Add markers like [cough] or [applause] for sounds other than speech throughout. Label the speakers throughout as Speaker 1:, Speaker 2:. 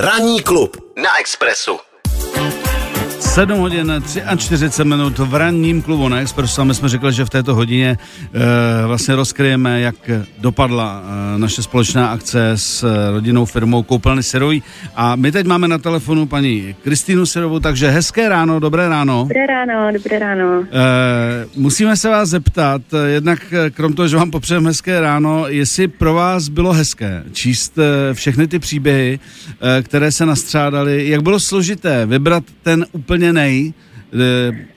Speaker 1: Ranní klub na Expressu.
Speaker 2: 7 hodin 43 minut v ranním klubu na Expressu a my jsme řekli, že v této hodině e, vlastně rozkryjeme, jak dopadla e, naše společná akce s rodinnou firmou Koupelny Serový a my teď máme na telefonu paní Kristýnu Serovou, takže hezké ráno, dobré ráno.
Speaker 3: Dobré ráno, dobré ráno.
Speaker 2: E, musíme se vás zeptat, jednak krom toho, že vám popřejeme hezké ráno, jestli pro vás bylo hezké číst všechny ty příběhy, e, které se nastřádaly, jak bylo složité vybrat ten úplně úplně nej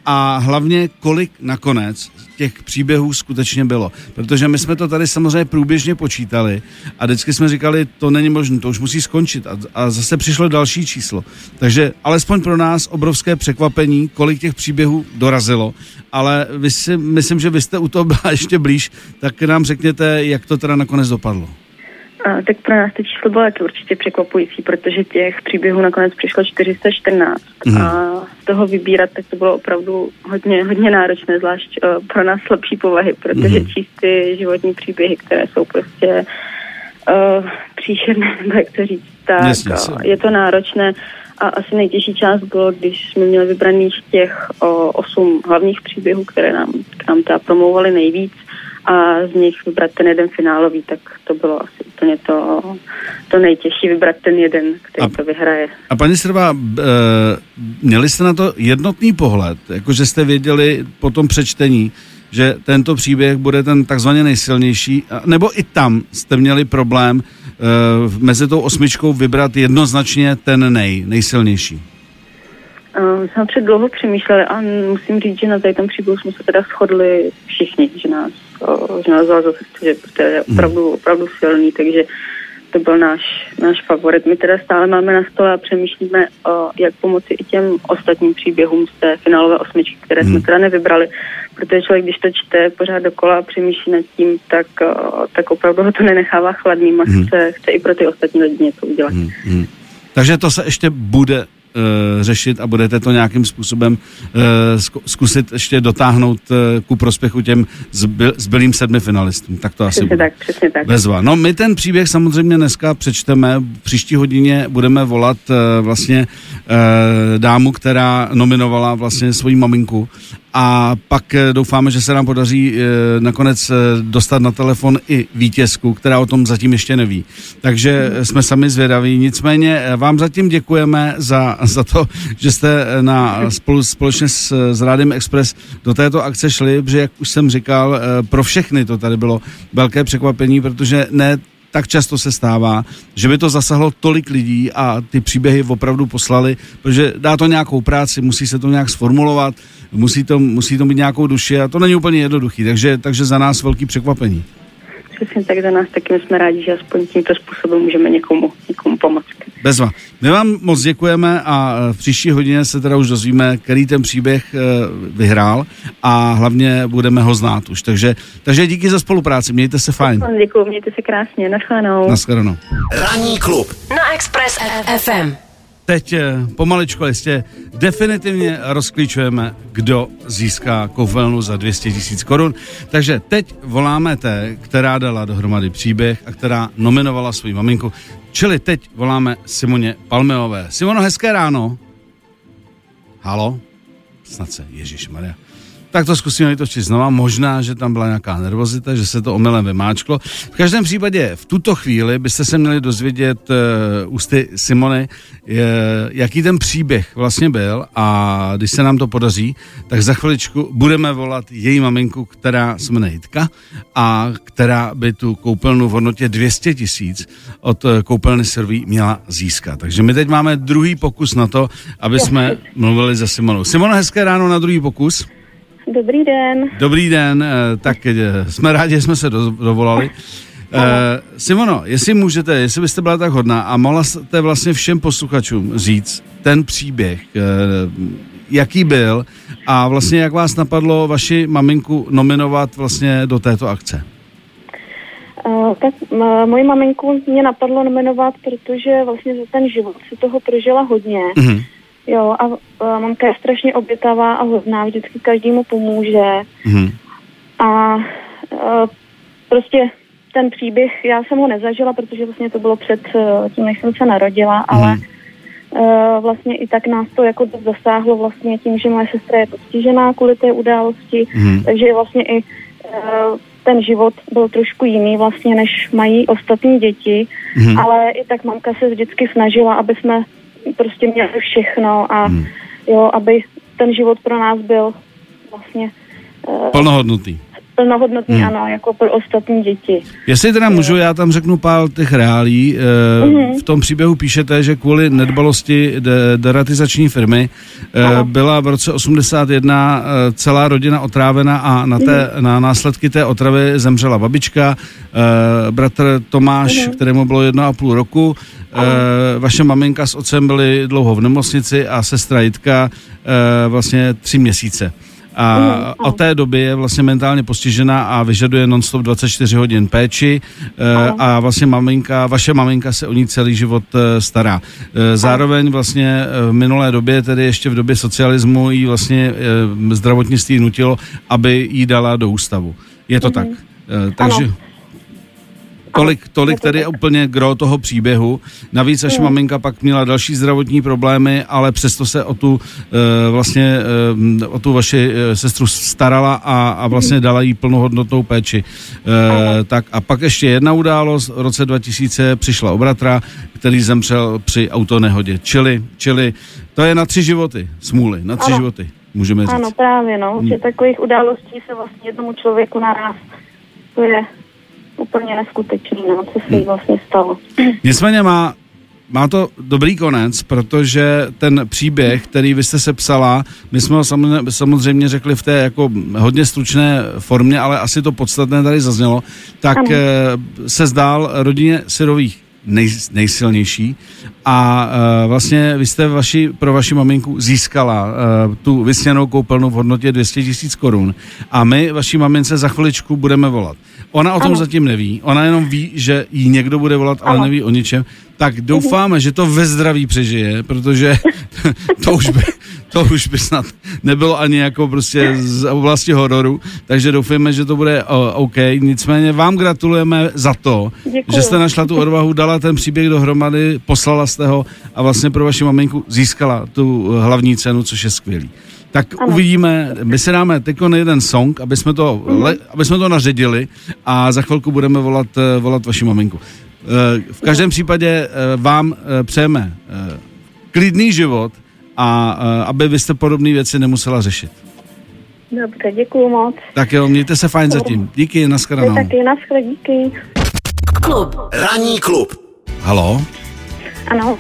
Speaker 2: a hlavně kolik nakonec těch příběhů skutečně bylo. Protože my jsme to tady samozřejmě průběžně počítali a vždycky jsme říkali, to není možné, to už musí skončit a, a zase přišlo další číslo. Takže alespoň pro nás obrovské překvapení, kolik těch příběhů dorazilo, ale vy si, myslím, že vy jste u toho [laughs] byla ještě blíž, tak nám řekněte, jak to teda nakonec dopadlo.
Speaker 3: A, tak pro nás to číslo bylo taky určitě překvapující, protože těch příběhů nakonec přišlo 414 mm. a z toho vybírat, tak to bylo opravdu hodně, hodně náročné, zvlášť uh, pro nás slabší povahy, protože mm. číst ty životní příběhy, které jsou prostě uh, příšerné, [laughs] nebo jak to říct, tak Jasně, uh, je to náročné. A asi nejtěžší část bylo, když jsme měli vybraných těch uh, osm hlavních příběhů, které nám, k nám teda promlouvaly nejvíc a z nich vybrat ten jeden finálový, tak to bylo asi úplně to, to nejtěžší, vybrat ten jeden, který a, to vyhraje.
Speaker 2: A paní Srba, e, měli jste na to jednotný pohled, jakože jste věděli po tom přečtení, že tento příběh bude ten takzvaně nejsilnější, nebo i tam jste měli problém e, mezi tou osmičkou vybrat jednoznačně ten nej, nejsilnější?
Speaker 3: Uh, jsme před dlouho přemýšleli a musím říct, že na tom příběhu jsme se teda shodli všichni, že nás vzal zase, že prostě je hmm. opravdu, opravdu silný, takže to byl náš, náš favorit. My teda stále máme na stole a přemýšlíme, o, jak pomoci i těm ostatním příběhům z té finálové osmičky, které hmm. jsme teda nevybrali, protože člověk, když to čte pořád dokola a přemýšlí nad tím, tak, o, tak opravdu ho to nenechává chladným a hmm. chce, chce i pro ty ostatní lidi něco udělat. Hmm.
Speaker 2: Hmm. Takže to se ještě bude řešit a budete to nějakým způsobem uh, zkusit ještě dotáhnout uh, ku prospěchu těm zbyl, zbylým sedmi finalistům. Tak to asi
Speaker 3: přesně bude. tak, přesně tak.
Speaker 2: Bezva. No my ten příběh samozřejmě dneska přečteme. V příští hodině budeme volat uh, vlastně uh, dámu, která nominovala vlastně svoji maminku a pak eh, doufáme, že se nám podaří eh, nakonec eh, dostat na telefon i vítězku, která o tom zatím ještě neví. Takže jsme sami zvědaví. Nicméně vám zatím děkujeme za, za to, že jste na, spolu, společně s, s Rádiem Express do této akce šli, protože jak už jsem říkal, pro všechny to tady bylo velké překvapení, protože ne tak často se stává, že by to zasahlo tolik lidí a ty příběhy opravdu poslali, protože dá to nějakou práci, musí se to nějak sformulovat, musí to, musí to mít nějakou duši a to není úplně jednoduchý, takže, takže za nás velký překvapení.
Speaker 3: Přesně tak za nás taky my jsme rádi, že aspoň tímto způsobem můžeme někomu, někomu pomoct.
Speaker 2: Bezva. My vám moc děkujeme a e, v příští hodině se teda už dozvíme, který ten příběh e, vyhrál a hlavně budeme ho znát už. Takže, takže díky za spolupráci, mějte se fajn.
Speaker 3: Děkuji, mějte se krásně, naschledanou.
Speaker 2: Naschledanou.
Speaker 1: Ranní klub
Speaker 4: na Express FM
Speaker 2: teď eh, pomaličko jistě definitivně rozklíčujeme, kdo získá kouzelnu za 200 tisíc korun. Takže teď voláme té, která dala dohromady příběh a která nominovala svou maminku. Čili teď voláme Simoně Palmeové. Simono, hezké ráno. Halo? Snad se, Ježíš Maria tak to zkusíme vytočit znova. Možná, že tam byla nějaká nervozita, že se to omylem vymáčklo. V každém případě v tuto chvíli byste se měli dozvědět uh, ústy Simony, je, jaký ten příběh vlastně byl a když se nám to podaří, tak za chviličku budeme volat její maminku, která se jmenuje Jitka a která by tu koupelnu v hodnotě 200 tisíc od uh, koupelny Serví měla získat. Takže my teď máme druhý pokus na to, aby jsme mluvili se Simonou. Simona, hezké ráno na druhý pokus.
Speaker 3: Dobrý den.
Speaker 2: Dobrý den, eh, tak eh, jsme rádi, že jsme se dovolali. Uh, Simono, jestli můžete, jestli byste byla tak hodná a mohla jste vlastně všem posluchačům říct ten příběh, uh, jaký byl a vlastně jak vás napadlo vaši maminku nominovat vlastně do této akce?
Speaker 3: Uh, tak uh, moji maminku mě napadlo nominovat, protože vlastně za ten život si toho prožila hodně. Uh-huh. Jo, a uh, mamka je strašně obětavá a hodná, vždycky každému pomůže. Mm. A uh, prostě ten příběh, já jsem ho nezažila, protože vlastně to bylo před uh, tím, než jsem se narodila, mm. ale
Speaker 5: Uh, vlastně i tak nás to jako dost zasáhlo vlastně tím, že moje sestra je postižená kvůli té události,
Speaker 2: Mhm.
Speaker 5: takže vlastně i uh, ten život byl trošku jiný vlastně, než mají ostatní děti,
Speaker 2: Mhm.
Speaker 5: ale i tak mamka se vždycky snažila, aby jsme prostě měli všechno a
Speaker 2: Mhm.
Speaker 5: jo, aby ten život pro nás byl vlastně uh,
Speaker 2: Plnohodnotný.
Speaker 5: Plnohodnotný,
Speaker 2: Hmm.
Speaker 5: ano, jako pro ostatní děti.
Speaker 2: Jestli teda můžu, já tam řeknu pár těch reálí. E,
Speaker 5: Mhm.
Speaker 2: v tom příběhu píšete, že kvůli nedbalosti de- deratizační firmy e,
Speaker 5: Ano.
Speaker 2: byla v roce 81 e, celá rodina otrávena a na, té,
Speaker 5: Mhm.
Speaker 2: na následky té otravy zemřela babička, e, bratr Tomáš,
Speaker 5: Mhm.
Speaker 2: kterému bylo jedno a půl roku, e, vaše maminka s otcem byli dlouho v nemocnici a sestra Jitka e, vlastně tři měsíce. A
Speaker 5: Mhm,
Speaker 2: od té doby je vlastně mentálně postižená a vyžaduje non-stop 24 hodin péči e,
Speaker 5: Ano.
Speaker 2: a vlastně maminka, vaše maminka se o ní celý život e, stará. E, Zároveň vlastně v minulé době, tedy ještě v době socialismu, jí vlastně zdravotnictví nutilo, aby jí dala do ústavu. Je to tak. E, Takže tolik, tolik
Speaker 5: je to
Speaker 2: tedy
Speaker 5: tak.
Speaker 2: úplně gro toho příběhu. Navíc vaše maminka pak měla další zdravotní problémy, ale přesto se o tu e, vlastně e, o tu vaši e, sestru starala a, a vlastně dala jí plnohodnotnou péči. E, tak a pak ještě jedna událost, v roce 2000 přišla o bratra, který zemřel při autonehodě. Čili, čili to je na tři životy, smůly, na tři
Speaker 5: Ano.
Speaker 2: životy, můžeme říct.
Speaker 5: Ano, právě, no, že takových událostí se vlastně jednomu člověku naraz, to je úplně neskutečný, no, co se jí vlastně stalo.
Speaker 2: Nicméně má, má to dobrý konec, protože ten příběh, který vy jste se psala, my jsme ho samozřejmě, řekli v té jako hodně stručné formě, ale asi to podstatné tady zaznělo, tak
Speaker 5: Ano.
Speaker 2: eh, se zdál rodině syrových nej, nejsilnější a uh, vlastně vy jste vaši, pro vaši maminku získala uh, tu vysněnou koupelnu v hodnotě 200 tisíc korun a my vaší mamince za chviličku budeme volat. Ona o tom
Speaker 5: Ano.
Speaker 2: zatím neví, ona jenom ví, že jí někdo bude volat, ale
Speaker 5: Ano.
Speaker 2: neví o ničem. Tak doufáme, že to ve zdraví přežije, protože [laughs] to už by, to už by snad nebylo ani jako prostě z oblasti hororu, takže doufáme, že to bude OK. Nicméně vám gratulujeme za to,
Speaker 5: Děkuju.
Speaker 2: že jste našla tu odvahu, dala ten příběh dohromady, poslala jste ho a vlastně pro vaši maminku získala tu hlavní cenu, což je skvělý. Tak ano. Uvidíme, my si dáme teď jeden song, aby jsme, to, le, aby jsme to naředili a za chvilku budeme volat, eh, volat vaši maminku. Eh, V každém případě eh, vám eh, přejeme eh, klidný život a eh, aby vy jste podobné věci nemusela řešit.
Speaker 5: Dobře, děkuju moc.
Speaker 2: Tak jo, mějte se fajn zatím. Díky,
Speaker 5: Vy
Speaker 2: nashledanou.
Speaker 5: taky, naschle, díky.
Speaker 4: Klub.
Speaker 1: Ranní klub.
Speaker 2: Halo?
Speaker 5: Ano,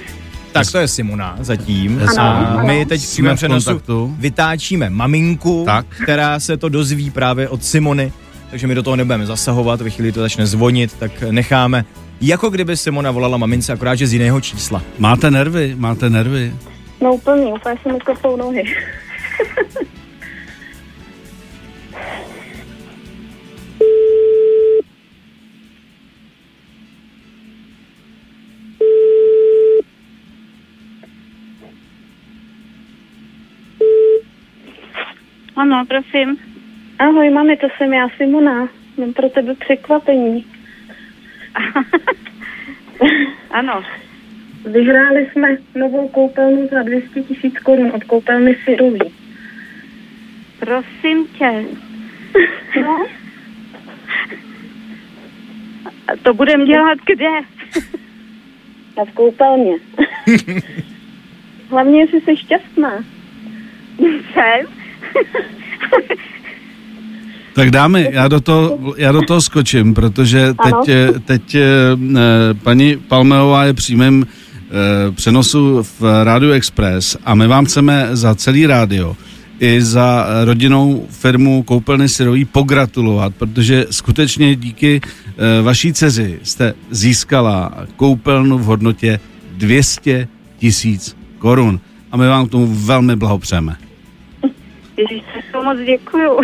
Speaker 6: Tak to je Simona zatím.
Speaker 2: Ano,
Speaker 6: A
Speaker 5: ano.
Speaker 6: my teď v
Speaker 2: Jsme
Speaker 6: přímém
Speaker 2: v
Speaker 6: přenosu
Speaker 2: kontaktu.
Speaker 6: vytáčíme maminku,
Speaker 2: Tak.
Speaker 6: která se to dozví právě od Simony, takže my do toho nebudeme zasahovat, ve chvíli to začne zvonit, tak necháme, jako kdyby Simona volala mamince, akorát, že z jiného čísla.
Speaker 2: Máte nervy, máte nervy.
Speaker 5: no úplně, úplně se mi nohy.
Speaker 7: Ano, prosím.
Speaker 5: Ahoj, mami, to jsem já, Simona. Mám pro tebe překvapení. [laughs]
Speaker 7: Ano.
Speaker 5: Vyhráli jsme novou koupelnu za 200 tisíc korun od koupelny Syrový.
Speaker 7: Prosím tě. [laughs]
Speaker 5: No,
Speaker 7: A to budem dělat kde?
Speaker 5: a v koupelně. [laughs] Hlavně, jestli jsi šťastná.
Speaker 7: Jsem? [laughs]
Speaker 2: Tak dámy, já do toho, já do toho skočím, protože teď, eh, teď eh, paní Palmeová je přímým eh, přenosu v Rádiu Express a my vám chceme za celý rádio i za rodinnou firmu Koupelny Syrový pogratulovat, protože skutečně díky eh, vaší dceři jste získala koupelnu v hodnotě 200 tisíc korun. A my vám k tomu velmi blahopřejeme.
Speaker 7: Ježíš, moc děkuju.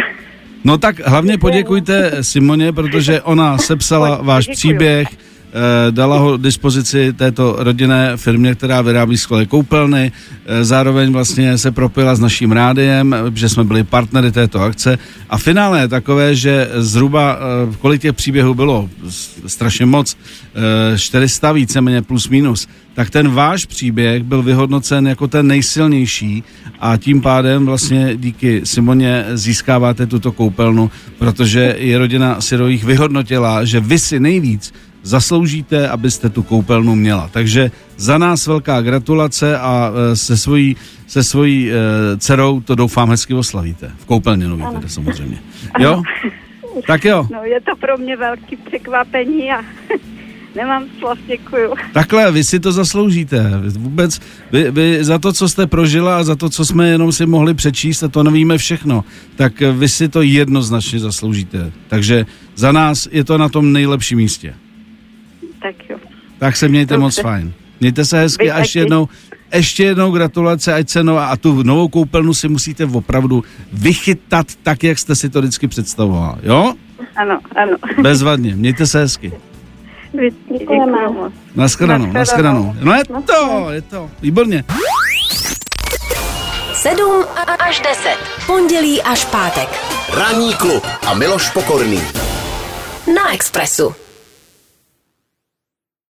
Speaker 2: No tak hlavně poděkujte Simoně, protože ona sepsala váš příběh, dala ho dispozici této rodinné firmě, která vyrábí skvělé koupelny, eh, zároveň vlastně se propila s naším rádiem, že jsme byli partnery této akce. A finále je takové, že zhruba, eh, kolik těch příběhů bylo, strašně moc, eh, 400 víceméně plus minus, tak ten váš příběh byl vyhodnocen jako ten nejsilnější a tím pádem vlastně díky Simoně získáváte tuto koupelnu, protože i rodina Syrových vyhodnotila, že vy si nejvíc zasloužíte, abyste tu koupelnu měla. Takže za nás velká gratulace a e, se svojí, se svojí e, dcerou to doufám hezky oslavíte. V koupelně nový teda samozřejmě. [laughs] Jo? Tak jo.
Speaker 7: No je to pro mě velký překvapení a [laughs] nemám slov, děkuju.
Speaker 2: Takhle, vy si to zasloužíte. Vůbec, vy, vy za to, co jste prožila a za to, co jsme jenom si mohli přečíst, a to nevíme všechno, tak vy si to jednoznačně zasloužíte. Takže za nás je to na tom nejlepším místě.
Speaker 7: Tak jo.
Speaker 2: Tak se mějte
Speaker 7: Dobře.
Speaker 2: moc fajn. Mějte se hezky
Speaker 7: Vy
Speaker 2: a ještě
Speaker 7: taky.
Speaker 2: jednou, ještě jednou gratulace, ať se no, a tu novou koupelnu si musíte opravdu vychytat tak, jak jste si to vždycky představovala. Jo?
Speaker 7: Ano, ano.
Speaker 2: Bezvadně. Mějte se hezky.
Speaker 7: Děkuji moc.
Speaker 2: Naschledanou,
Speaker 7: Naschledanou.
Speaker 2: naschledanou. No je to, je to. Výborně.
Speaker 4: 7 až 10. Pondělí až pátek.
Speaker 1: Ranní klub a Miloš Pokorný.
Speaker 4: Na Expressu.